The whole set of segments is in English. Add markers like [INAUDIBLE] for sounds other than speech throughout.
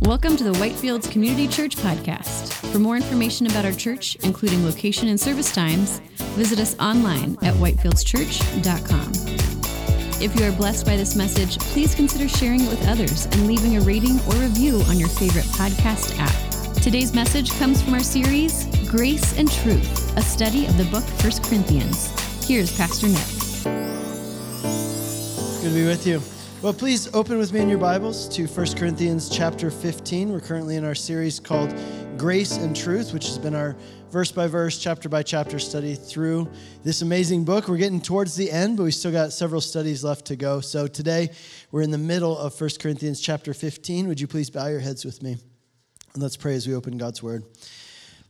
Welcome to the Whitefields Community Church Podcast. For more information about our church, including location and service times, visit us online at whitefieldschurch.com. If you are blessed by this message, please consider sharing it with others and leaving a rating or review on your favorite podcast app. Today's message comes from our series, Grace and Truth, a study of the book 1 Corinthians. Here's Pastor Nick. Good to be with you. Well, please open with me in your Bibles to 1 Corinthians chapter 15. We're currently in our series called Grace and Truth, which has been our verse by verse, chapter by chapter study through this amazing book. We're getting towards the end, but we still got several studies left to go. So today we're in the middle of 1 Corinthians chapter 15. Would you please bow your heads with me? And let's pray as we open God's word.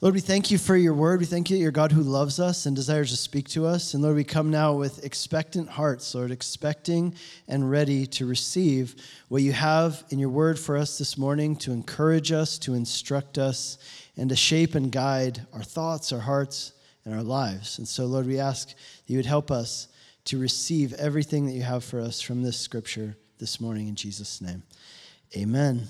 Lord, we thank you for your word. We thank you that you're God who loves us and desires to speak to us. And Lord, we come now with expectant hearts, Lord, expecting and ready to receive what you have in your word for us this morning to encourage us, to instruct us, and to shape and guide our thoughts, our hearts, and our lives. And so, Lord, we ask that you would help us to receive everything that you have for us from this scripture this morning in Jesus' name. Amen.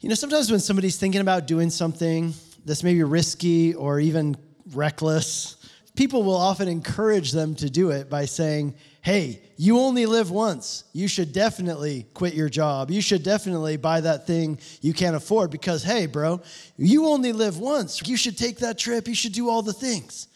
You know, sometimes when somebody's thinking about doing something, that's maybe risky or even reckless, people will often encourage them to do it by saying, Hey, you only live once. You should definitely quit your job. You should definitely buy that thing you can't afford because, hey, bro, you only live once. You should take that trip. You should do all the things.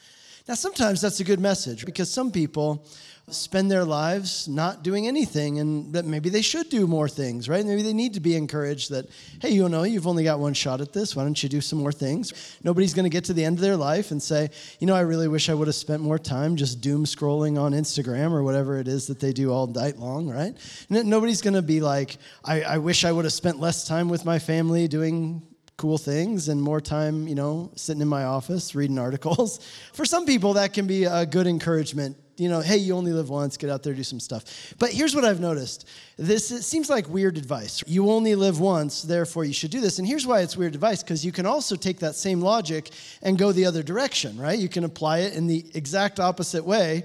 Now, sometimes that's a good message because some people spend their lives not doing anything and that maybe they should do more things, right? Maybe they need to be encouraged that, hey, you know, you've only got one shot at this. Why don't you do some more things? Nobody's going to get to the end of their life and say, you know, I really wish I would have spent more time just doom scrolling on Instagram or whatever it is that they do all night long, right? Nobody's going to be like, I, I wish I would have spent less time with my family doing cool things and more time, you know, sitting in my office reading articles. [LAUGHS] For some people, that can be a good encouragement you know, hey, you only live once, get out there, do some stuff. But here's what I've noticed this seems like weird advice. You only live once, therefore you should do this. And here's why it's weird advice because you can also take that same logic and go the other direction, right? You can apply it in the exact opposite way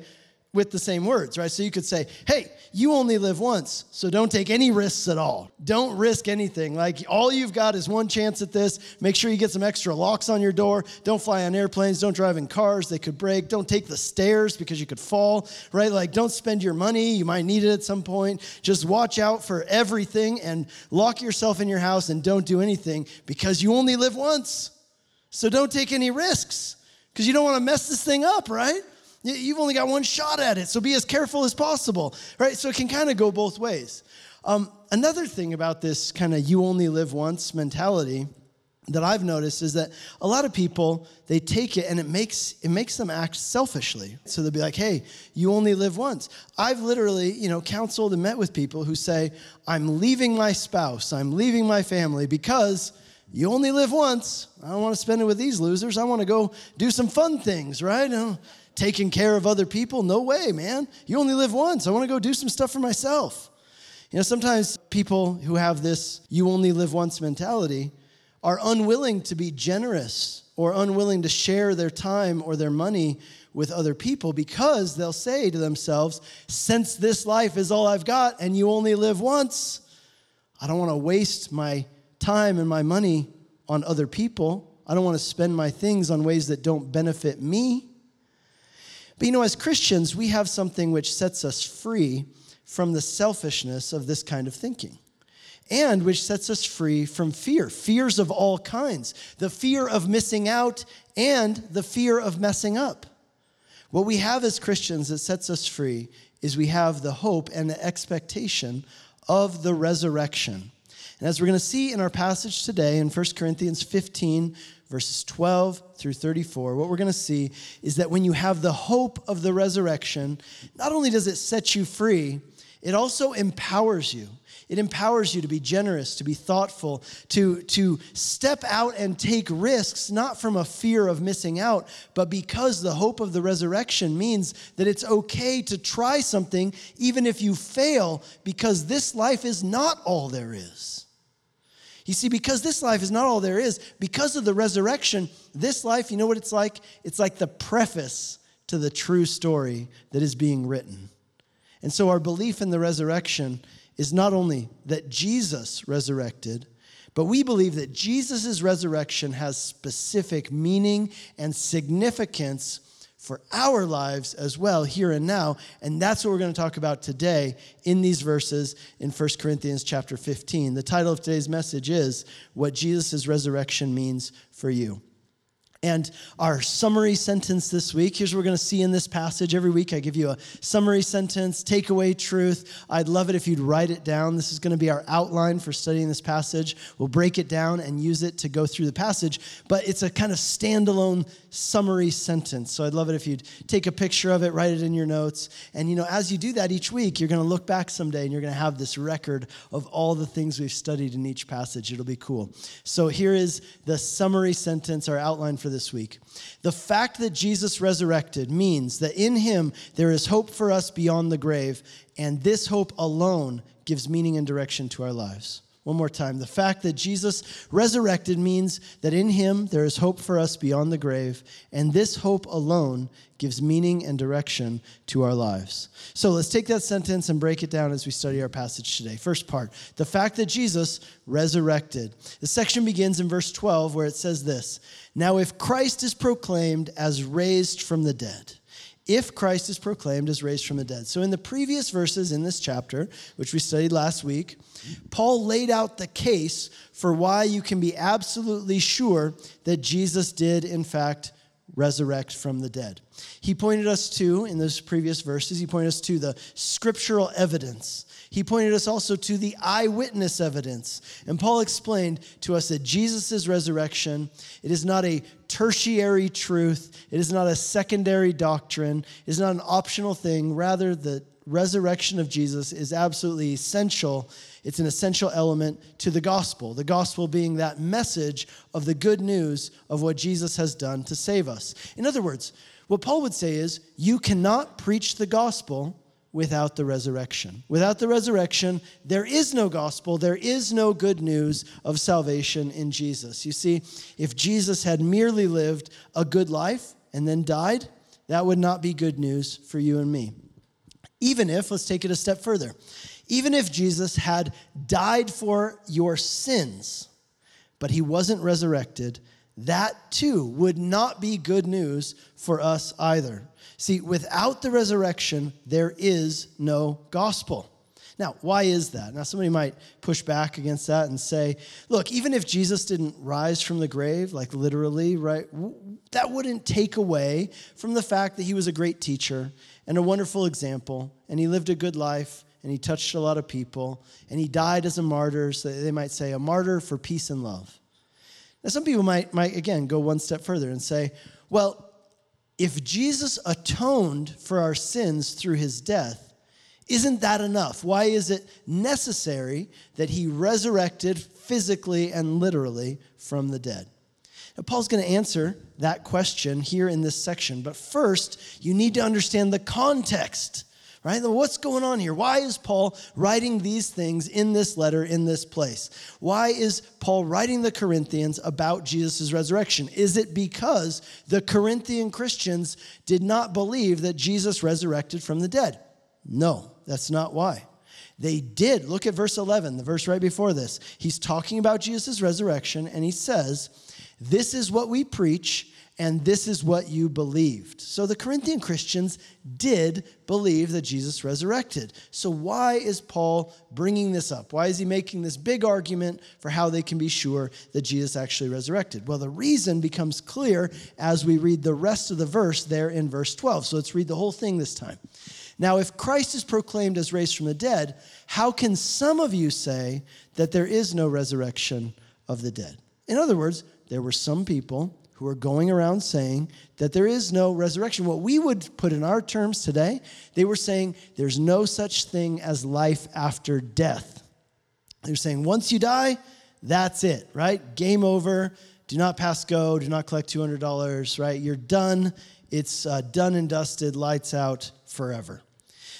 with the same words, right? So you could say, hey, you only live once, so don't take any risks at all. Don't risk anything. Like all you've got is one chance at this. Make sure you get some extra locks on your door. Don't fly on airplanes. Don't drive in cars, they could break. Don't take the stairs because you could fall, right? Like don't spend your money. You might need it at some point. Just watch out for everything and lock yourself in your house and don't do anything because you only live once. So don't take any risks because you don't want to mess this thing up, right? You've only got one shot at it, so be as careful as possible, right? So it can kind of go both ways. Um, another thing about this kind of you only live once mentality that I've noticed is that a lot of people they take it and it makes it makes them act selfishly. So they'll be like, "Hey, you only live once." I've literally, you know, counseled and met with people who say, "I'm leaving my spouse, I'm leaving my family because you only live once. I don't want to spend it with these losers. I want to go do some fun things, right?" Taking care of other people. No way, man. You only live once. I want to go do some stuff for myself. You know, sometimes people who have this you only live once mentality are unwilling to be generous or unwilling to share their time or their money with other people because they'll say to themselves, since this life is all I've got and you only live once, I don't want to waste my time and my money on other people. I don't want to spend my things on ways that don't benefit me. But you know, as Christians, we have something which sets us free from the selfishness of this kind of thinking and which sets us free from fear fears of all kinds the fear of missing out and the fear of messing up. What we have as Christians that sets us free is we have the hope and the expectation of the resurrection. And as we're going to see in our passage today in 1 Corinthians 15, verses 12 through 34, what we're going to see is that when you have the hope of the resurrection, not only does it set you free, it also empowers you. It empowers you to be generous, to be thoughtful, to, to step out and take risks, not from a fear of missing out, but because the hope of the resurrection means that it's okay to try something even if you fail, because this life is not all there is. You see, because this life is not all there is, because of the resurrection, this life, you know what it's like? It's like the preface to the true story that is being written. And so our belief in the resurrection is not only that Jesus resurrected, But we believe that Jesus' resurrection has specific meaning and significance for our lives as well, here and now. And that's what we're going to talk about today in these verses in 1 Corinthians chapter 15. The title of today's message is What Jesus' Resurrection Means for You. And our summary sentence this week here's what we're going to see in this passage. Every week, I give you a summary sentence, takeaway truth. I'd love it if you'd write it down. This is going to be our outline for studying this passage. We'll break it down and use it to go through the passage, but it's a kind of standalone summary sentence. So I'd love it if you'd take a picture of it, write it in your notes. And, you know, as you do that each week, you're going to look back someday and you're going to have this record of all the things we've studied in each passage. It'll be cool. So here is the summary sentence, our outline for this week. The fact that Jesus resurrected means that in him there is hope for us beyond the grave, and this hope alone gives meaning and direction to our lives. One more time. The fact that Jesus resurrected means that in him there is hope for us beyond the grave, and this hope alone gives meaning and direction to our lives. So let's take that sentence and break it down as we study our passage today. First part the fact that Jesus resurrected. The section begins in verse 12 where it says this Now, if Christ is proclaimed as raised from the dead, if Christ is proclaimed as raised from the dead. So, in the previous verses in this chapter, which we studied last week, Paul laid out the case for why you can be absolutely sure that Jesus did, in fact, resurrect from the dead. He pointed us to, in those previous verses, he pointed us to the scriptural evidence. He pointed us also to the eyewitness evidence. And Paul explained to us that Jesus' resurrection, it is not a tertiary truth, it is not a secondary doctrine, it is not an optional thing. Rather, the resurrection of Jesus is absolutely essential. It's an essential element to the gospel. The gospel being that message of the good news of what Jesus has done to save us. In other words, what Paul would say is you cannot preach the gospel without the resurrection. Without the resurrection, there is no gospel, there is no good news of salvation in Jesus. You see, if Jesus had merely lived a good life and then died, that would not be good news for you and me. Even if, let's take it a step further, even if Jesus had died for your sins, but he wasn't resurrected, that too would not be good news for us either. See, without the resurrection, there is no gospel. Now, why is that? Now, somebody might push back against that and say, look, even if Jesus didn't rise from the grave, like literally, right, that wouldn't take away from the fact that he was a great teacher and a wonderful example, and he lived a good life, and he touched a lot of people, and he died as a martyr, so they might say, a martyr for peace and love. Now, some people might, might again, go one step further and say, well, if Jesus atoned for our sins through his death, isn't that enough? Why is it necessary that he resurrected physically and literally from the dead? Now, Paul's going to answer that question here in this section, but first, you need to understand the context right? What's going on here? Why is Paul writing these things in this letter in this place? Why is Paul writing the Corinthians about Jesus' resurrection? Is it because the Corinthian Christians did not believe that Jesus resurrected from the dead? No, that's not why. They did. Look at verse 11, the verse right before this. He's talking about Jesus' resurrection, and he says, This is what we preach and this is what you believed. So the Corinthian Christians did believe that Jesus resurrected. So why is Paul bringing this up? Why is he making this big argument for how they can be sure that Jesus actually resurrected? Well, the reason becomes clear as we read the rest of the verse there in verse 12. So let's read the whole thing this time. Now, if Christ is proclaimed as raised from the dead, how can some of you say that there is no resurrection of the dead? In other words, there were some people who are going around saying that there is no resurrection. What we would put in our terms today, they were saying there's no such thing as life after death. They're saying once you die, that's it, right? Game over. Do not pass go. Do not collect $200, right? You're done. It's uh, done and dusted, lights out forever.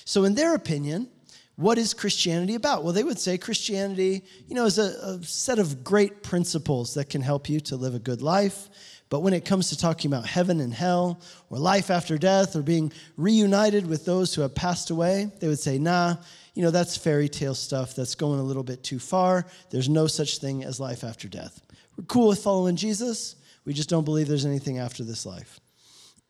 So, in their opinion, what is Christianity about? Well, they would say Christianity, you know, is a, a set of great principles that can help you to live a good life but when it comes to talking about heaven and hell, or life after death, or being reunited with those who have passed away, they would say, nah, you know, that's fairy tale stuff that's going a little bit too far. There's no such thing as life after death. We're cool with following Jesus, we just don't believe there's anything after this life.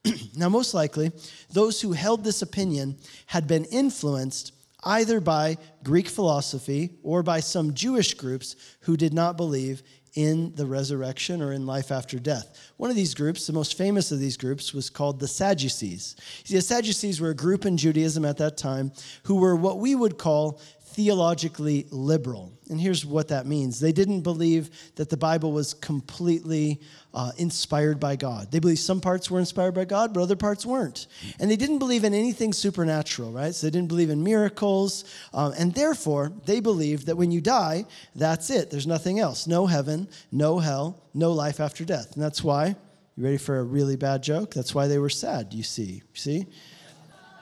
[CLEARS THROAT] now, most likely, those who held this opinion had been influenced either by Greek philosophy or by some Jewish groups who did not believe in the resurrection or in life after death. One of these groups, the most famous of these groups, was called the Sadducees. See, the Sadducees were a group in Judaism at that time who were what we would call theologically liberal. And here's what that means they didn't believe that the Bible was completely uh, inspired by God. They believed some parts were inspired by God, but other parts weren't. And they didn't believe in anything supernatural, right? So they didn't believe in miracles. Um, and therefore, they believed that when you die, that's it. There's nothing else. No heaven, no hell, no life after death. And that's why, you ready for a really bad joke? That's why they were sad, you see. See?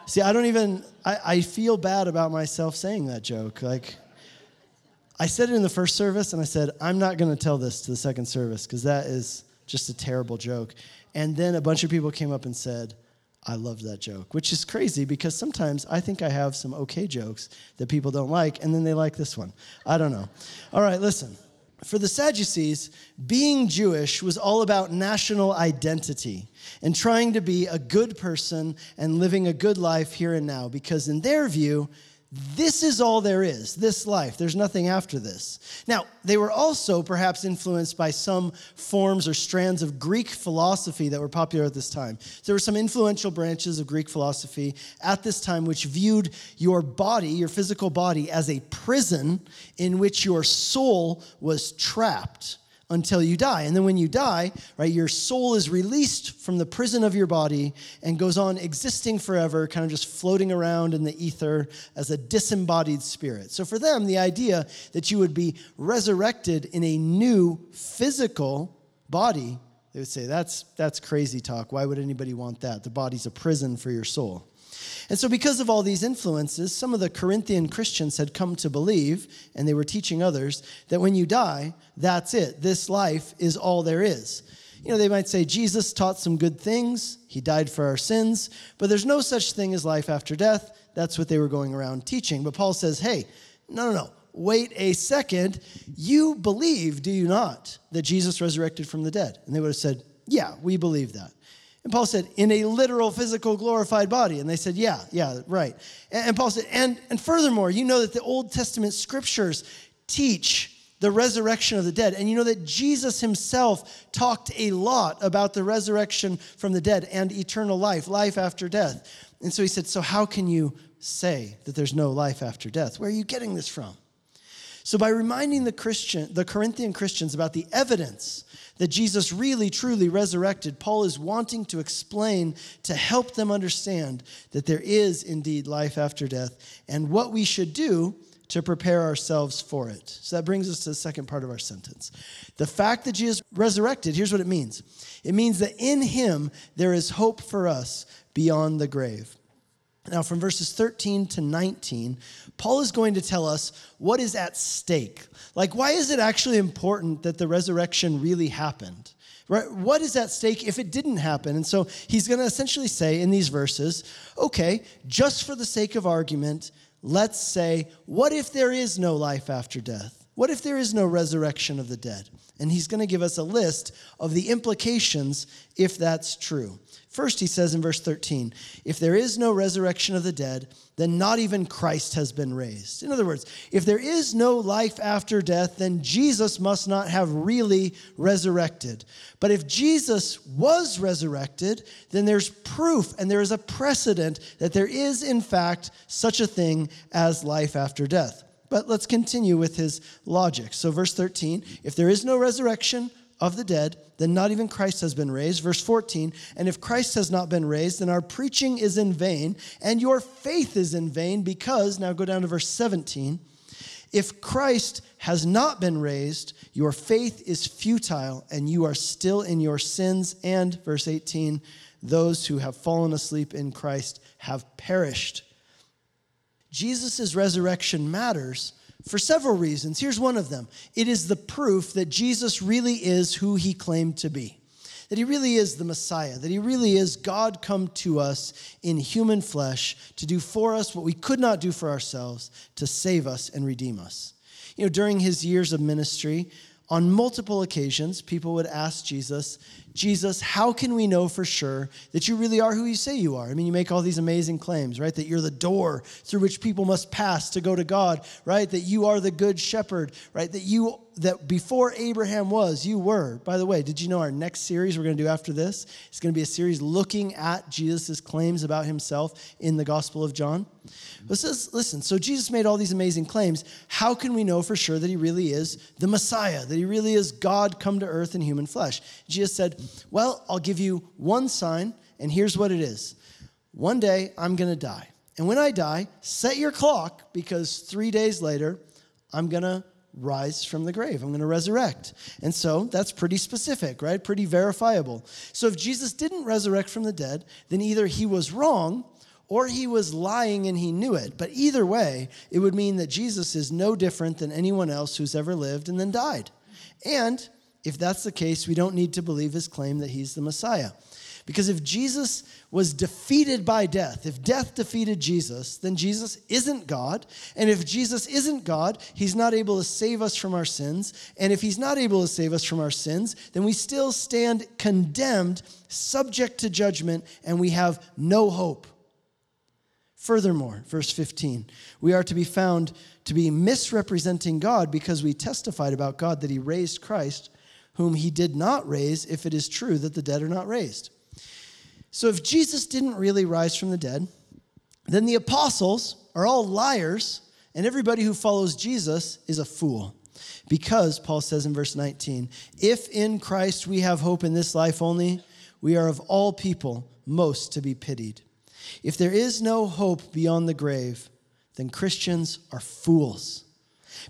See, I don't even, I, I feel bad about myself saying that joke. Like, I said it in the first service, and I said, I'm not going to tell this to the second service because that is just a terrible joke. And then a bunch of people came up and said, I loved that joke, which is crazy because sometimes I think I have some okay jokes that people don't like, and then they like this one. I don't know. All right, listen. For the Sadducees, being Jewish was all about national identity and trying to be a good person and living a good life here and now, because in their view, this is all there is, this life. There's nothing after this. Now, they were also perhaps influenced by some forms or strands of Greek philosophy that were popular at this time. There were some influential branches of Greek philosophy at this time which viewed your body, your physical body, as a prison in which your soul was trapped until you die. And then when you die, right, your soul is released from the prison of your body and goes on existing forever, kind of just floating around in the ether as a disembodied spirit. So for them, the idea that you would be resurrected in a new physical body, they would say, that's, that's crazy talk. Why would anybody want that? The body's a prison for your soul. And so, because of all these influences, some of the Corinthian Christians had come to believe, and they were teaching others, that when you die, that's it. This life is all there is. You know, they might say Jesus taught some good things, he died for our sins, but there's no such thing as life after death. That's what they were going around teaching. But Paul says, hey, no, no, no. Wait a second. You believe, do you not, that Jesus resurrected from the dead? And they would have said, yeah, we believe that. And Paul said, in a literal, physical, glorified body. And they said, yeah, yeah, right. And Paul said, and, and furthermore, you know that the Old Testament scriptures teach the resurrection of the dead. And you know that Jesus himself talked a lot about the resurrection from the dead and eternal life, life after death. And so he said, So how can you say that there's no life after death? Where are you getting this from? So by reminding the Christian, the Corinthian Christians about the evidence that Jesus really truly resurrected, Paul is wanting to explain to help them understand that there is indeed life after death and what we should do to prepare ourselves for it. So that brings us to the second part of our sentence. The fact that Jesus resurrected, here's what it means it means that in him there is hope for us beyond the grave. Now, from verses 13 to 19, Paul is going to tell us what is at stake. Like, why is it actually important that the resurrection really happened? Right? What is at stake if it didn't happen? And so he's going to essentially say in these verses okay, just for the sake of argument, let's say, what if there is no life after death? What if there is no resurrection of the dead? And he's going to give us a list of the implications if that's true. First, he says in verse 13, if there is no resurrection of the dead, then not even Christ has been raised. In other words, if there is no life after death, then Jesus must not have really resurrected. But if Jesus was resurrected, then there's proof and there is a precedent that there is, in fact, such a thing as life after death. But let's continue with his logic. So, verse 13 if there is no resurrection, of the dead, then not even Christ has been raised. Verse 14, and if Christ has not been raised, then our preaching is in vain, and your faith is in vain, because, now go down to verse 17, if Christ has not been raised, your faith is futile, and you are still in your sins. And, verse 18, those who have fallen asleep in Christ have perished. Jesus' resurrection matters for several reasons. Here's one of them it is the proof that Jesus really is who he claimed to be. that he really is the Messiah, that he really is God come to us in human flesh to do for us what we could not do for ourselves, to save us and redeem us. You know, during his years of ministry, on multiple occasions, people would ask Jesus, Jesus, how can we know for sure that you really are who you say you are? I mean, you make all these amazing claims, right? That you're the door through which people must pass to go to God, right? That you are the good shepherd, right? That you that before Abraham was, you were. By the way, did you know our next series we're going to do after this is going to be a series looking at Jesus' claims about himself in the Gospel of John? But says, listen, so Jesus made all these amazing claims. How can we know for sure that he really is the Messiah, that he really is God come to earth in human flesh? Jesus said, well, I'll give you one sign, and here's what it is. One day, I'm going to die. And when I die, set your clock because three days later, I'm going to rise from the grave. I'm going to resurrect. And so that's pretty specific, right? Pretty verifiable. So if Jesus didn't resurrect from the dead, then either he was wrong or he was lying and he knew it. But either way, it would mean that Jesus is no different than anyone else who's ever lived and then died. And if that's the case, we don't need to believe his claim that he's the Messiah. Because if Jesus was defeated by death, if death defeated Jesus, then Jesus isn't God. And if Jesus isn't God, he's not able to save us from our sins. And if he's not able to save us from our sins, then we still stand condemned, subject to judgment, and we have no hope. Furthermore, verse 15, we are to be found to be misrepresenting God because we testified about God that he raised Christ whom he did not raise, if it is true that the dead are not raised. So if Jesus didn't really rise from the dead, then the apostles are all liars, and everybody who follows Jesus is a fool. Because, Paul says in verse 19, if in Christ we have hope in this life only, we are of all people most to be pitied. If there is no hope beyond the grave, then Christians are fools.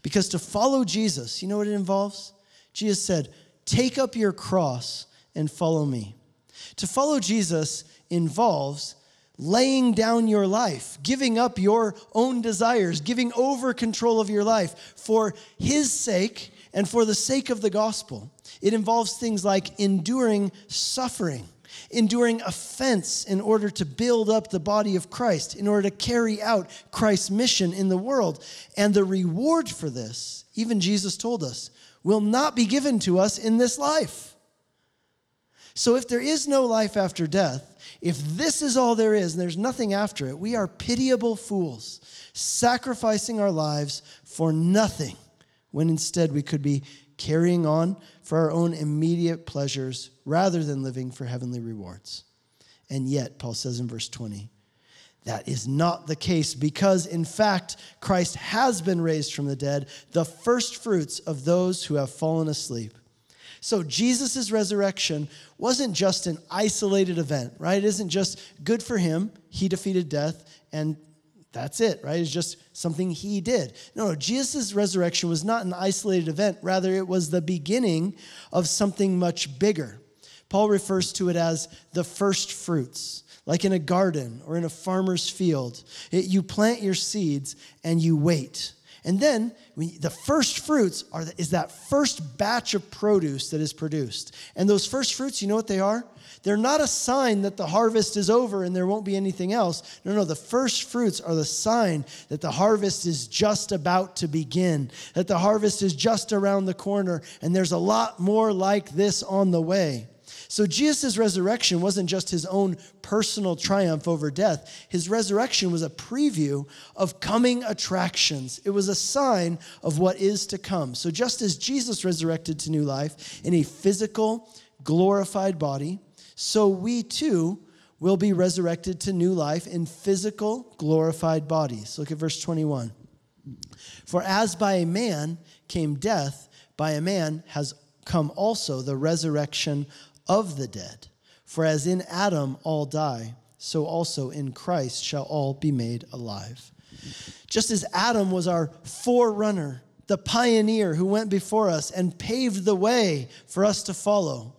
Because to follow Jesus, you know what it involves? Jesus said, Take up your cross and follow me. To follow Jesus involves laying down your life, giving up your own desires, giving over control of your life for His sake and for the sake of the gospel. It involves things like enduring suffering, enduring offense in order to build up the body of Christ, in order to carry out Christ's mission in the world. And the reward for this, even Jesus told us, will not be given to us in this life. So if there is no life after death, if this is all there is and there's nothing after it, we are pitiable fools, sacrificing our lives for nothing, when instead we could be carrying on for our own immediate pleasures rather than living for heavenly rewards. And yet, Paul says in verse 20, that is not the case because, in fact, Christ has been raised from the dead, the first fruits of those who have fallen asleep. So, Jesus' resurrection wasn't just an isolated event, right? It isn't just good for him, he defeated death, and that's it, right? It's just something he did. No, no, Jesus' resurrection was not an isolated event. Rather, it was the beginning of something much bigger. Paul refers to it as the first fruits like in a garden or in a farmer's field. It, you plant your seeds and you wait. And then the first fruits are is that first batch of produce that is produced. And those first fruits, you know what they are? They're not a sign that the harvest is over and there won't be anything else. No, no, the first fruits are the sign that the harvest is just about to begin, that the harvest is just around the corner, and there's a lot more like this on the way. So Jesus' resurrection wasn't just his own personal triumph over death. His resurrection was a preview of coming attractions. It was a sign of what is to come. So just as Jesus resurrected to new life in a physical, glorified body, so we too will be resurrected to new life in physical, glorified bodies. Look at verse 21. For as by a man came death, by a man has come also the resurrection of the dead. For as in Adam all die, so also in Christ shall all be made alive. Just as Adam was our forerunner, the pioneer who went before us and paved the way for us to follow.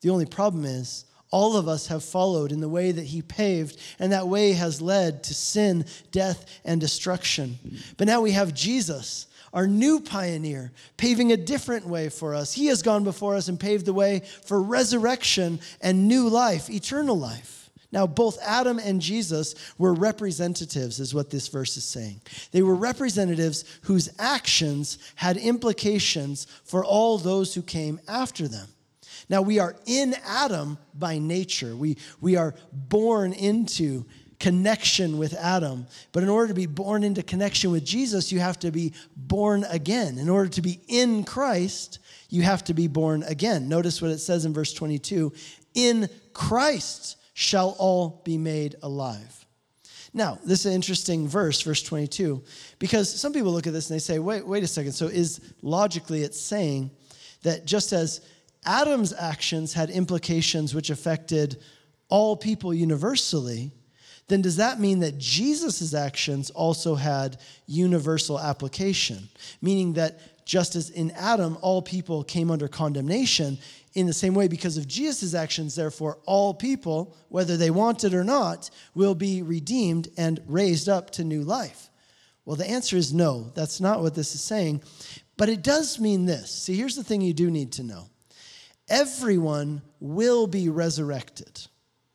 The only problem is, all of us have followed in the way that he paved, and that way has led to sin, death, and destruction. But now we have Jesus, our new pioneer, paving a different way for us. He has gone before us and paved the way for resurrection and new life, eternal life. Now, both Adam and Jesus were representatives, is what this verse is saying. They were representatives whose actions had implications for all those who came after them. Now, we are in Adam by nature, we, we are born into connection with Adam. But in order to be born into connection with Jesus, you have to be born again. In order to be in Christ, you have to be born again. Notice what it says in verse 22 In Christ shall all be made alive. Now, this is an interesting verse, verse 22, because some people look at this and they say, wait, wait a second. So, is logically it's saying that just as Adam's actions had implications which affected all people universally, then does that mean that Jesus' actions also had universal application? Meaning that just as in Adam, all people came under condemnation, in the same way, because of Jesus' actions, therefore, all people, whether they want it or not, will be redeemed and raised up to new life. Well, the answer is no. That's not what this is saying. But it does mean this. See, here's the thing you do need to know everyone will be resurrected,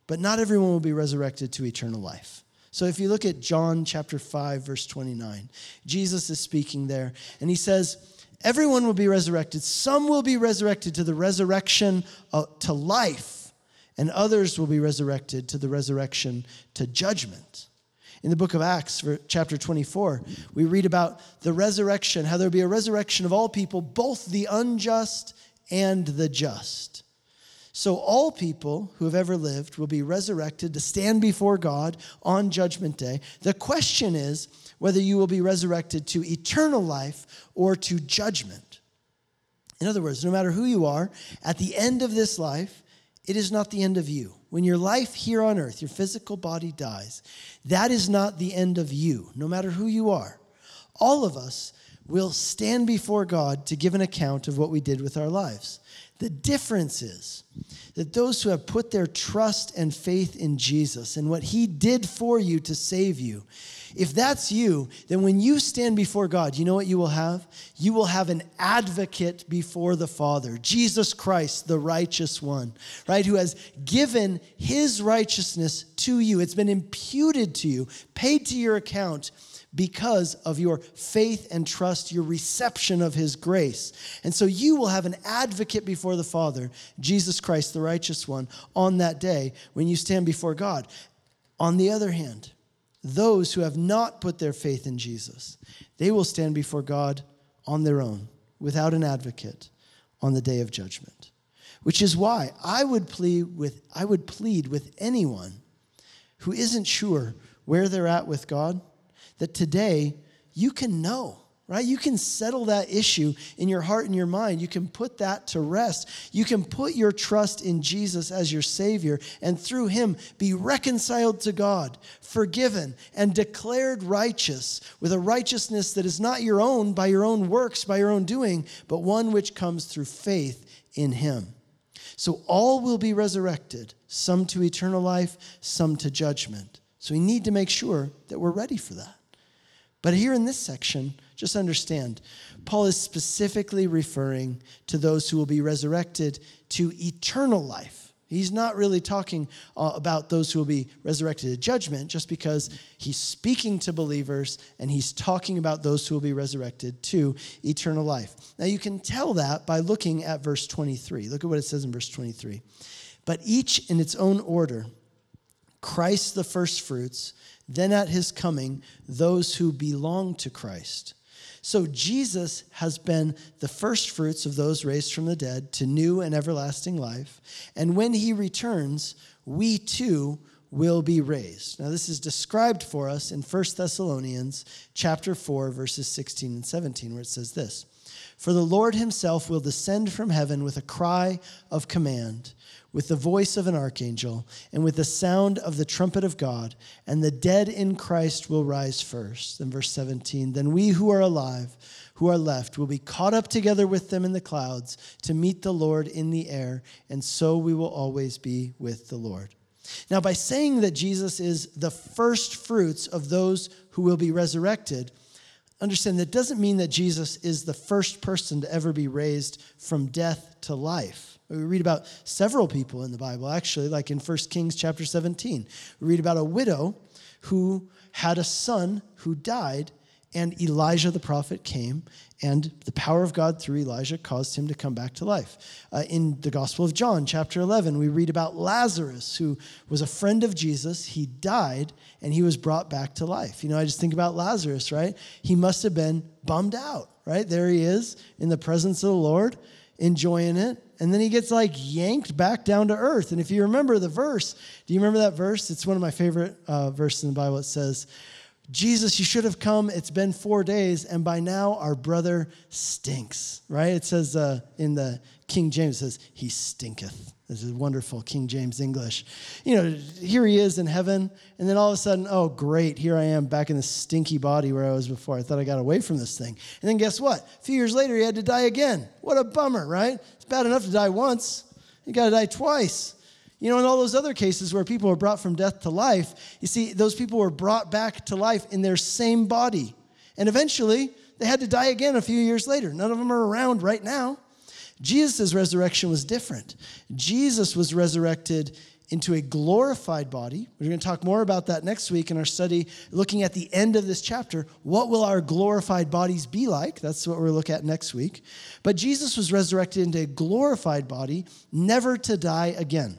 but not everyone will be resurrected to eternal life. So if you look at John chapter 5, verse 29, Jesus is speaking there, and he says, Everyone will be resurrected. Some will be resurrected to the resurrection uh, to life, and others will be resurrected to the resurrection to judgment. In the book of Acts, chapter 24, we read about the resurrection, how there'll be a resurrection of all people, both the unjust and the just. So, all people who have ever lived will be resurrected to stand before God on Judgment Day. The question is, whether you will be resurrected to eternal life or to judgment. In other words, no matter who you are, at the end of this life, it is not the end of you. When your life here on earth, your physical body dies, that is not the end of you, no matter who you are. All of us will stand before God to give an account of what we did with our lives. The difference is that those who have put their trust and faith in Jesus and what he did for you to save you, if that's you, then when you stand before God, you know what you will have? You will have an advocate before the Father, Jesus Christ, the righteous one, right? Who has given his righteousness to you. It's been imputed to you, paid to your account because of your faith and trust, your reception of His grace. And so you will have an advocate before the Father, Jesus Christ, the righteous one, on that day when you stand before God. On the other hand, those who have not put their faith in Jesus, they will stand before God on their own, without an advocate, on the day of judgment. Which is why I would plead with, I would plead with anyone who isn't sure where they're at with God that today you can know right? You can settle that issue in your heart and your mind. You can put that to rest. You can put your trust in Jesus as your Savior and through Him be reconciled to God, forgiven, and declared righteous with a righteousness that is not your own by your own works, by your own doing, but one which comes through faith in Him. So all will be resurrected, some to eternal life, some to judgment. So we need to make sure that we're ready for that. But here in this section, just understand, Paul is specifically referring to those who will be resurrected to eternal life. He's not really talking uh, about those who will be resurrected to judgment, just because he's speaking to believers and he's talking about those who will be resurrected to eternal life. Now, you can tell that by looking at verse 23. Look at what it says in verse 23. But each in its own order Christ the firstfruits then at his coming, those who belong to Christ. So Jesus has been the firstfruits of those raised from the dead to new and everlasting life. And when he returns, we too will be raised. Now this is described for us in 1 Thessalonians chapter 4 verses 16 and 17 where it says this: For the Lord himself will descend from heaven with a cry of command with the voice of an archangel and with the sound of the trumpet of God, and the dead in Christ will rise first. Then, verse 17 Then we who are alive, who are left, will be caught up together with them in the clouds to meet the Lord in the air, and so we will always be with the Lord. Now, by saying that Jesus is the first fruits of those who will be resurrected, understand that doesn't mean that Jesus is the first person to ever be raised from death to life. We read about several people in the Bible, actually, like in 1 Kings chapter 17. We read about a widow who had a son who died, and Elijah the prophet came, and the power of God through Elijah caused him to come back to life. Uh, in the Gospel of John, chapter 11, we read about Lazarus, who was a friend of Jesus. He died, and he was brought back to life. You know, I just think about Lazarus, right? He must have been bummed out, right? There he is in the presence of the Lord, enjoying it. And then he gets like yanked back down to earth. And if you remember the verse, do you remember that verse? It's one of my favorite uh, verses in the Bible. It says, Jesus, you should have come. It's been four days, and by now our brother stinks, right? It says uh, in the King James, says, He stinketh. This is wonderful King James English. You know, here he is in heaven, and then all of a sudden, oh, great, here I am back in this stinky body where I was before. I thought I got away from this thing. And then guess what? A few years later, he had to die again. What a bummer, right? Bad enough to die once, you got to die twice. You know, in all those other cases where people were brought from death to life, you see, those people were brought back to life in their same body. And eventually, they had to die again a few years later. None of them are around right now. Jesus' resurrection was different. Jesus was resurrected into a glorified body. We're going to talk more about that next week in our study, looking at the end of this chapter. What will our glorified bodies be like? That's what we'll look at next week. But Jesus was resurrected into a glorified body, never to die again.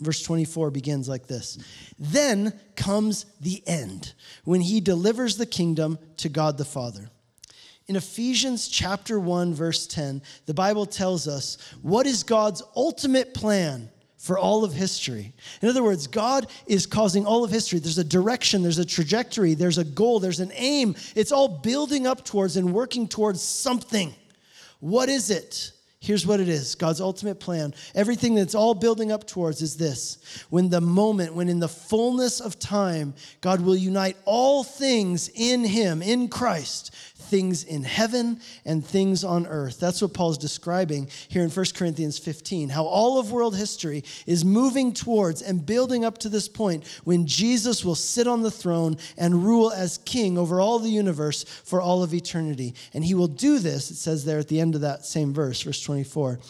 Verse 24 begins like this Then comes the end, when he delivers the kingdom to God the Father. In Ephesians chapter 1 verse 10, the Bible tells us what is God's ultimate plan for all of history. In other words, God is causing all of history. There's a direction, there's a trajectory, there's a goal, there's an aim. It's all building up towards and working towards something. What is it? Here's what it is God's ultimate plan. Everything that's all building up towards is this when the moment, when in the fullness of time, God will unite all things in Him, in Christ, things in heaven and things on earth. That's what Paul's describing here in 1 Corinthians 15. How all of world history is moving towards and building up to this point when Jesus will sit on the throne and rule as king over all the universe for all of eternity. And he will do this, it says there at the end of that same verse, verse 24,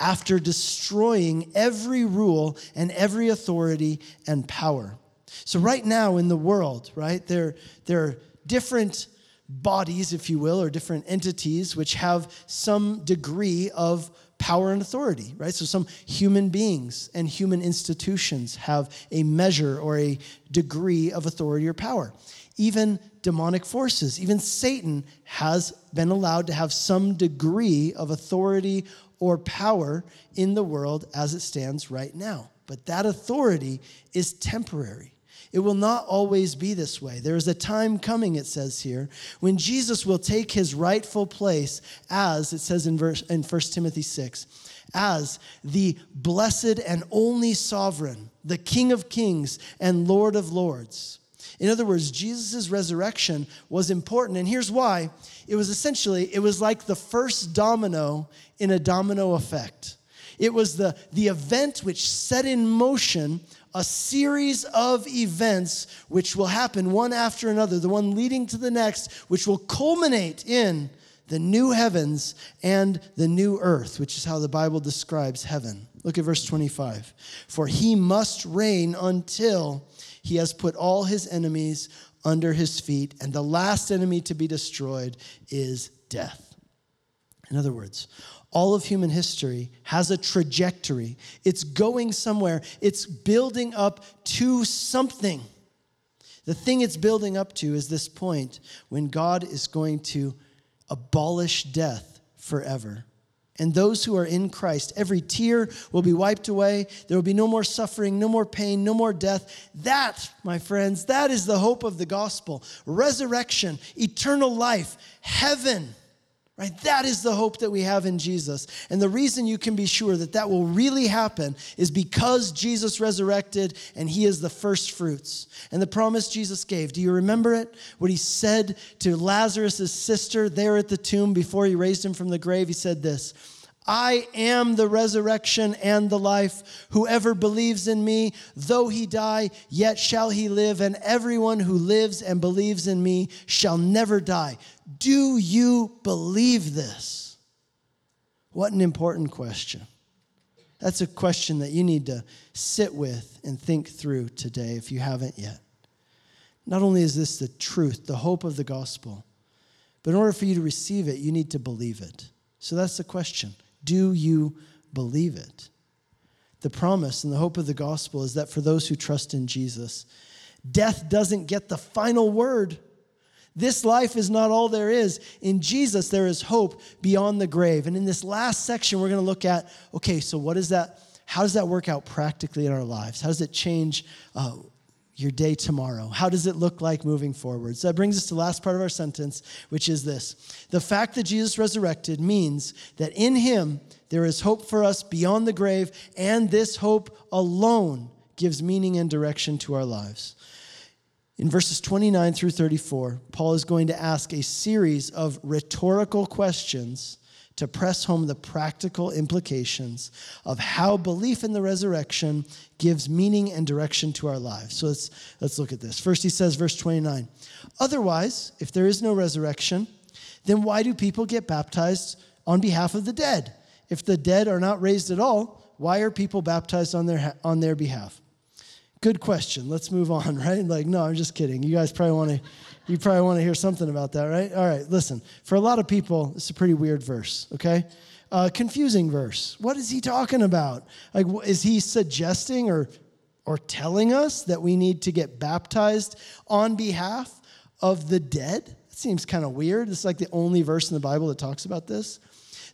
after destroying every rule and every authority and power. So, right now in the world, right, there, there are different bodies, if you will, or different entities which have some degree of power and authority, right? So some human beings and human institutions have a measure or a degree of authority or power. Even demonic forces, even Satan has been allowed to have some degree of authority or power in the world as it stands right now. But that authority is temporary. It will not always be this way. There is a time coming, it says here, when Jesus will take his rightful place as, it says in, verse, in 1 Timothy 6, as the blessed and only sovereign, the King of kings and Lord of lords. In other words, Jesus' resurrection was important. And here's why it was essentially, it was like the first domino in a domino effect. It was the, the event which set in motion a series of events which will happen one after another, the one leading to the next, which will culminate in the new heavens and the new earth, which is how the Bible describes heaven. Look at verse 25. For he must reign until he has put all his enemies under his feet, and the last enemy to be destroyed is death. In other words, all of human history has a trajectory. It's going somewhere, it's building up to something. The thing it's building up to is this point when God is going to abolish death forever. And those who are in Christ, every tear will be wiped away. There will be no more suffering, no more pain, no more death. That, my friends, that is the hope of the gospel resurrection, eternal life, heaven. Right? That is the hope that we have in Jesus. And the reason you can be sure that that will really happen is because Jesus resurrected and he is the first fruits. And the promise Jesus gave, do you remember it? What he said to Lazarus' sister there at the tomb before he raised him from the grave? He said this I am the resurrection and the life. Whoever believes in me, though he die, yet shall he live, and everyone who lives and believes in me shall never die. Do you believe this? What an important question. That's a question that you need to sit with and think through today if you haven't yet. Not only is this the truth, the hope of the gospel, but in order for you to receive it, you need to believe it. So that's the question. Do you believe it? The promise and the hope of the gospel is that for those who trust in Jesus, death doesn't get the final word. This life is not all there is. In Jesus, there is hope beyond the grave. And in this last section, we're going to look at okay, so what is that? How does that work out practically in our lives? How does it change uh, your day tomorrow? How does it look like moving forward? So that brings us to the last part of our sentence, which is this The fact that Jesus resurrected means that in him there is hope for us beyond the grave, and this hope alone gives meaning and direction to our lives. In verses 29 through 34, Paul is going to ask a series of rhetorical questions to press home the practical implications of how belief in the resurrection gives meaning and direction to our lives. So let's, let's look at this. First, he says, verse 29 Otherwise, if there is no resurrection, then why do people get baptized on behalf of the dead? If the dead are not raised at all, why are people baptized on their, on their behalf? Good question. Let's move on, [LAUGHS] right? Like, no, I'm just kidding. You guys probably want to you probably want to hear something about that, right? All right, listen. For a lot of people, it's a pretty weird verse, okay? Uh, confusing verse. What is he talking about? Like, is he suggesting or, or telling us that we need to get baptized on behalf of the dead? It seems kind of weird. It's like the only verse in the Bible that talks about this.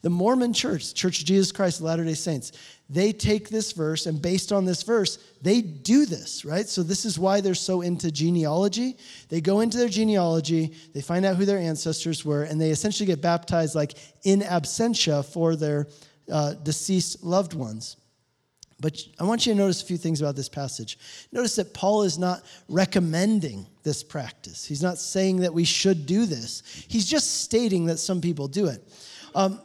The Mormon Church, Church of Jesus Christ of Latter day Saints, they take this verse and based on this verse, they do this, right? So this is why they're so into genealogy. They go into their genealogy, they find out who their ancestors were, and they essentially get baptized like in absentia for their uh, deceased loved ones. But I want you to notice a few things about this passage. Notice that Paul is not recommending this practice. He's not saying that we should do this. He's just stating that some people do it. Um,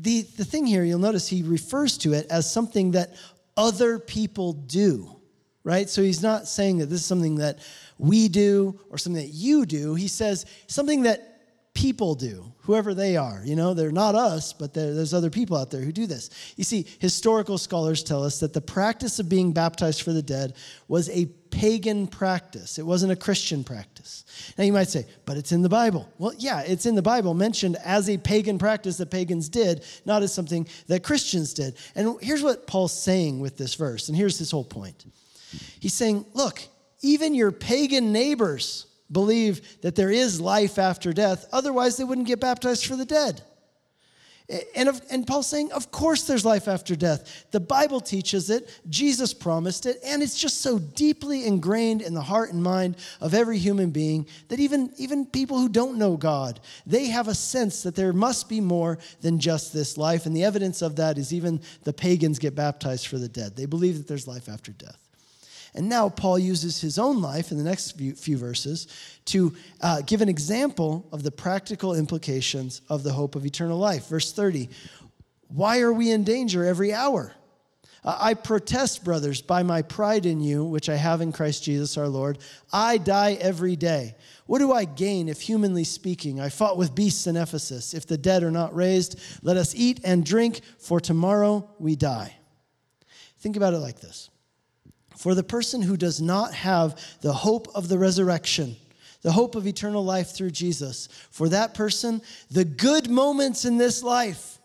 the, the thing here, you'll notice he refers to it as something that other people do, right? So he's not saying that this is something that we do or something that you do. He says something that people do, whoever they are. You know, they're not us, but there's other people out there who do this. You see, historical scholars tell us that the practice of being baptized for the dead was a pagan practice. It wasn't a Christian practice. Now you might say, but it's in the Bible. Well, yeah, it's in the Bible mentioned as a pagan practice that pagans did, not as something that Christians did. And here's what Paul's saying with this verse, and here's his whole point. He's saying, look, even your pagan neighbors believe that there is life after death. Otherwise, they wouldn't get baptized for the dead. And, and Paul's saying, of course, there's life after death. The Bible teaches it, Jesus promised it, and it's just so deeply ingrained in the heart and mind of every human being that even, even people who don't know God, they have a sense that there must be more than just this life. And the evidence of that is even the pagans get baptized for the dead. They believe that there's life after death. And now Paul uses his own life in the next few, few verses to uh, give an example of the practical implications of the hope of eternal life. Verse 30 Why are we in danger every hour? Uh, I protest, brothers, by my pride in you, which I have in Christ Jesus our Lord. I die every day. What do I gain if, humanly speaking, I fought with beasts in Ephesus? If the dead are not raised, let us eat and drink, for tomorrow we die. Think about it like this for the person who does not have the hope of the resurrection, the hope of eternal life through Jesus, for that person, the good moments in this life,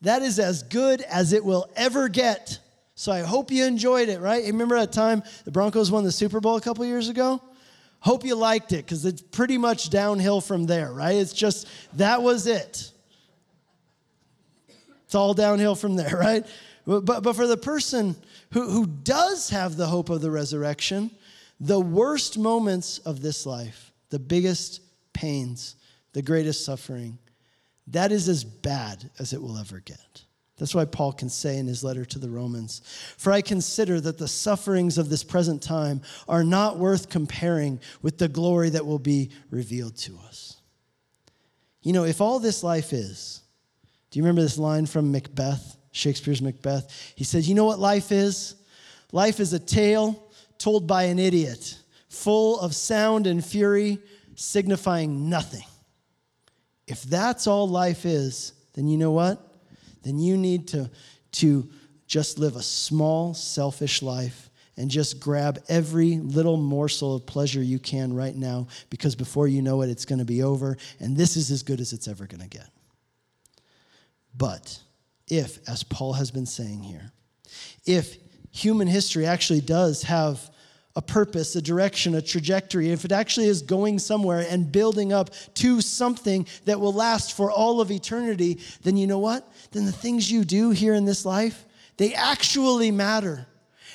that is as good as it will ever get. So I hope you enjoyed it, right? Remember that time the Broncos won the Super Bowl a couple years ago? Hope you liked it because it's pretty much downhill from there, right? It's just that was it. It's all downhill from there, [LAUGHS] right? But, but for the person who, who does have the hope of the resurrection, the worst moments of this life, the biggest pains, the greatest suffering, that is as bad as it will ever get. That's why Paul can say in his letter to the Romans, For I consider that the sufferings of this present time are not worth comparing with the glory that will be revealed to us. You know, if all this life is, Do you remember this line from Macbeth, Shakespeare's Macbeth? He said, You know what life is? Life is a tale told by an idiot, full of sound and fury, signifying nothing. If that's all life is, then you know what? Then you need to, to just live a small, selfish life and just grab every little morsel of pleasure you can right now because before you know it, it's going to be over, and this is as good as it's ever going to get. But if, as Paul has been saying here, if human history actually does have a purpose, a direction, a trajectory, if it actually is going somewhere and building up to something that will last for all of eternity, then you know what? Then the things you do here in this life, they actually matter.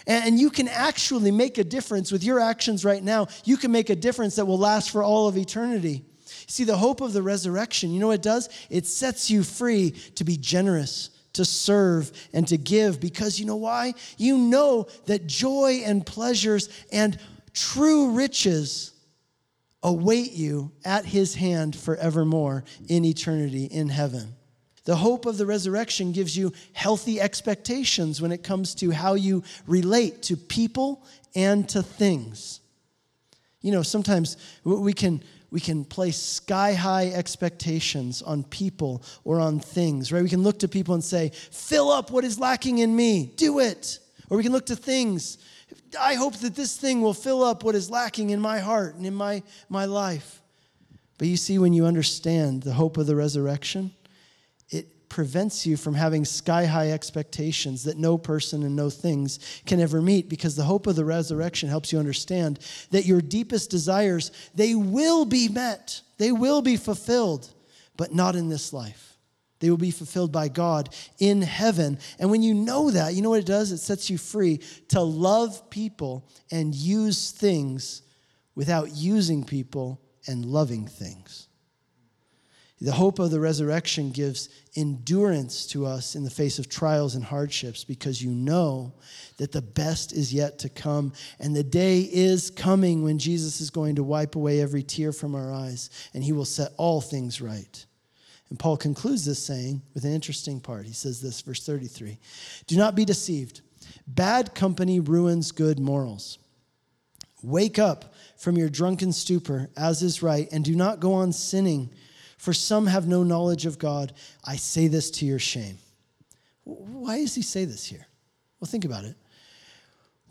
And you can actually make a difference with your actions right now. You can make a difference that will last for all of eternity. See, the hope of the resurrection, you know what it does? It sets you free to be generous, to serve, and to give because you know why? You know that joy and pleasures and true riches await you at his hand forevermore in eternity in heaven. The hope of the resurrection gives you healthy expectations when it comes to how you relate to people and to things. You know, sometimes we can we can place sky high expectations on people or on things, right? We can look to people and say, fill up what is lacking in me, do it. Or we can look to things. I hope that this thing will fill up what is lacking in my heart and in my, my life. But you see, when you understand the hope of the resurrection, prevents you from having sky high expectations that no person and no things can ever meet because the hope of the resurrection helps you understand that your deepest desires they will be met they will be fulfilled but not in this life they will be fulfilled by God in heaven. And when you know that, you know what it does? It sets you free to love people and use things without using people and loving things. The hope of the resurrection gives endurance to us in the face of trials and hardships because you know that the best is yet to come and the day is coming when Jesus is going to wipe away every tear from our eyes and he will set all things right. And Paul concludes this saying with an interesting part. He says this, verse 33 Do not be deceived. Bad company ruins good morals. Wake up from your drunken stupor, as is right, and do not go on sinning for some have no knowledge of God. I say this to your shame. Why does he say this here? Well, think about it.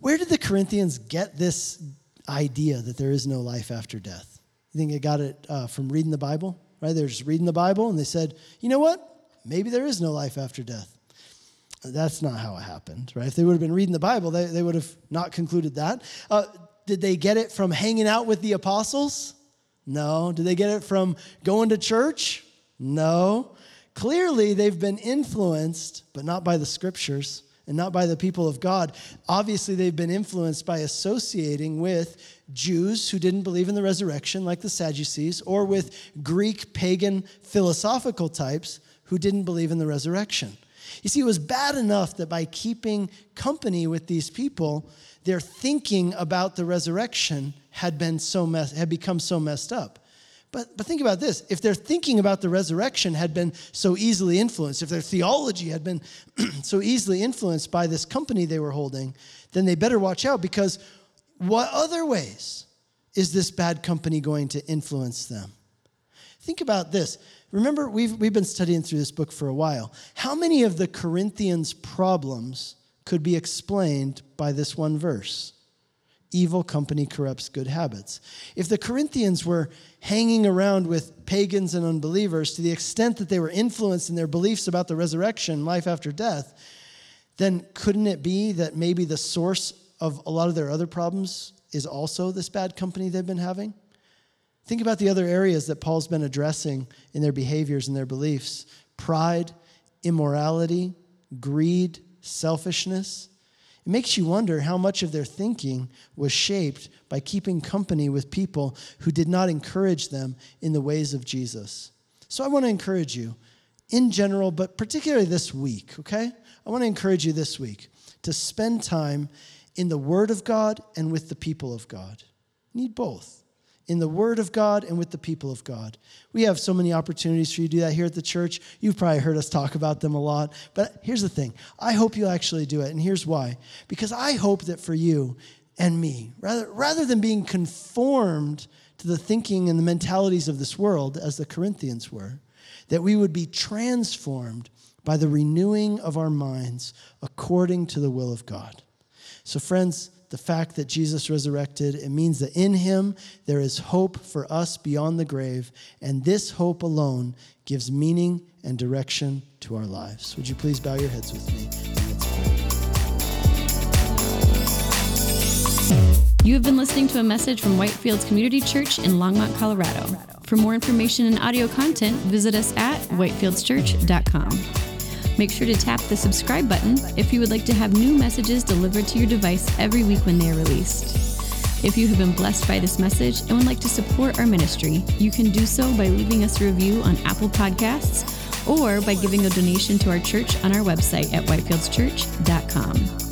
Where did the Corinthians get this idea that there is no life after death? You think they got it uh, from reading the Bible? Right? They're just reading the Bible and they said, you know what? Maybe there is no life after death. That's not how it happened, right? If they would have been reading the Bible, they, they would have not concluded that. Uh, did they get it from hanging out with the apostles? No. Do they get it from going to church? No. Clearly, they've been influenced, but not by the scriptures and not by the people of God. Obviously, they've been influenced by associating with Jews who didn't believe in the resurrection, like the Sadducees, or with Greek pagan philosophical types who didn't believe in the resurrection. You see, it was bad enough that by keeping company with these people, their thinking about the resurrection had been so mess, had become so messed up. But, but think about this if their thinking about the resurrection had been so easily influenced, if their theology had been [CLEARS THROAT] so easily influenced by this company they were holding, then they better watch out because what other ways is this bad company going to influence them? Think about this. Remember, we've, we've been studying through this book for a while. How many of the Corinthians' problems could be explained by this one verse? Evil company corrupts good habits. If the Corinthians were hanging around with pagans and unbelievers to the extent that they were influenced in their beliefs about the resurrection, life after death, then couldn't it be that maybe the source of a lot of their other problems is also this bad company they've been having? Think about the other areas that Paul's been addressing in their behaviors and their beliefs pride, immorality, greed, selfishness. It makes you wonder how much of their thinking was shaped by keeping company with people who did not encourage them in the ways of Jesus. So I want to encourage you in general, but particularly this week, okay? I want to encourage you this week to spend time in the Word of God and with the people of God. You need both. In the Word of God and with the people of God. We have so many opportunities for you to do that here at the church. You've probably heard us talk about them a lot. But here's the thing I hope you'll actually do it. And here's why. Because I hope that for you and me, rather, rather than being conformed to the thinking and the mentalities of this world, as the Corinthians were, that we would be transformed by the renewing of our minds according to the will of God. So, friends, the fact that Jesus resurrected, it means that in him there is hope for us beyond the grave, and this hope alone gives meaning and direction to our lives. Would you please bow your heads with me? You have been listening to a message from Whitefields Community Church in Longmont, Colorado. For more information and audio content, visit us at whitefieldschurch.com. Make sure to tap the subscribe button if you would like to have new messages delivered to your device every week when they are released. If you have been blessed by this message and would like to support our ministry, you can do so by leaving us a review on Apple Podcasts or by giving a donation to our church on our website at whitefieldschurch.com.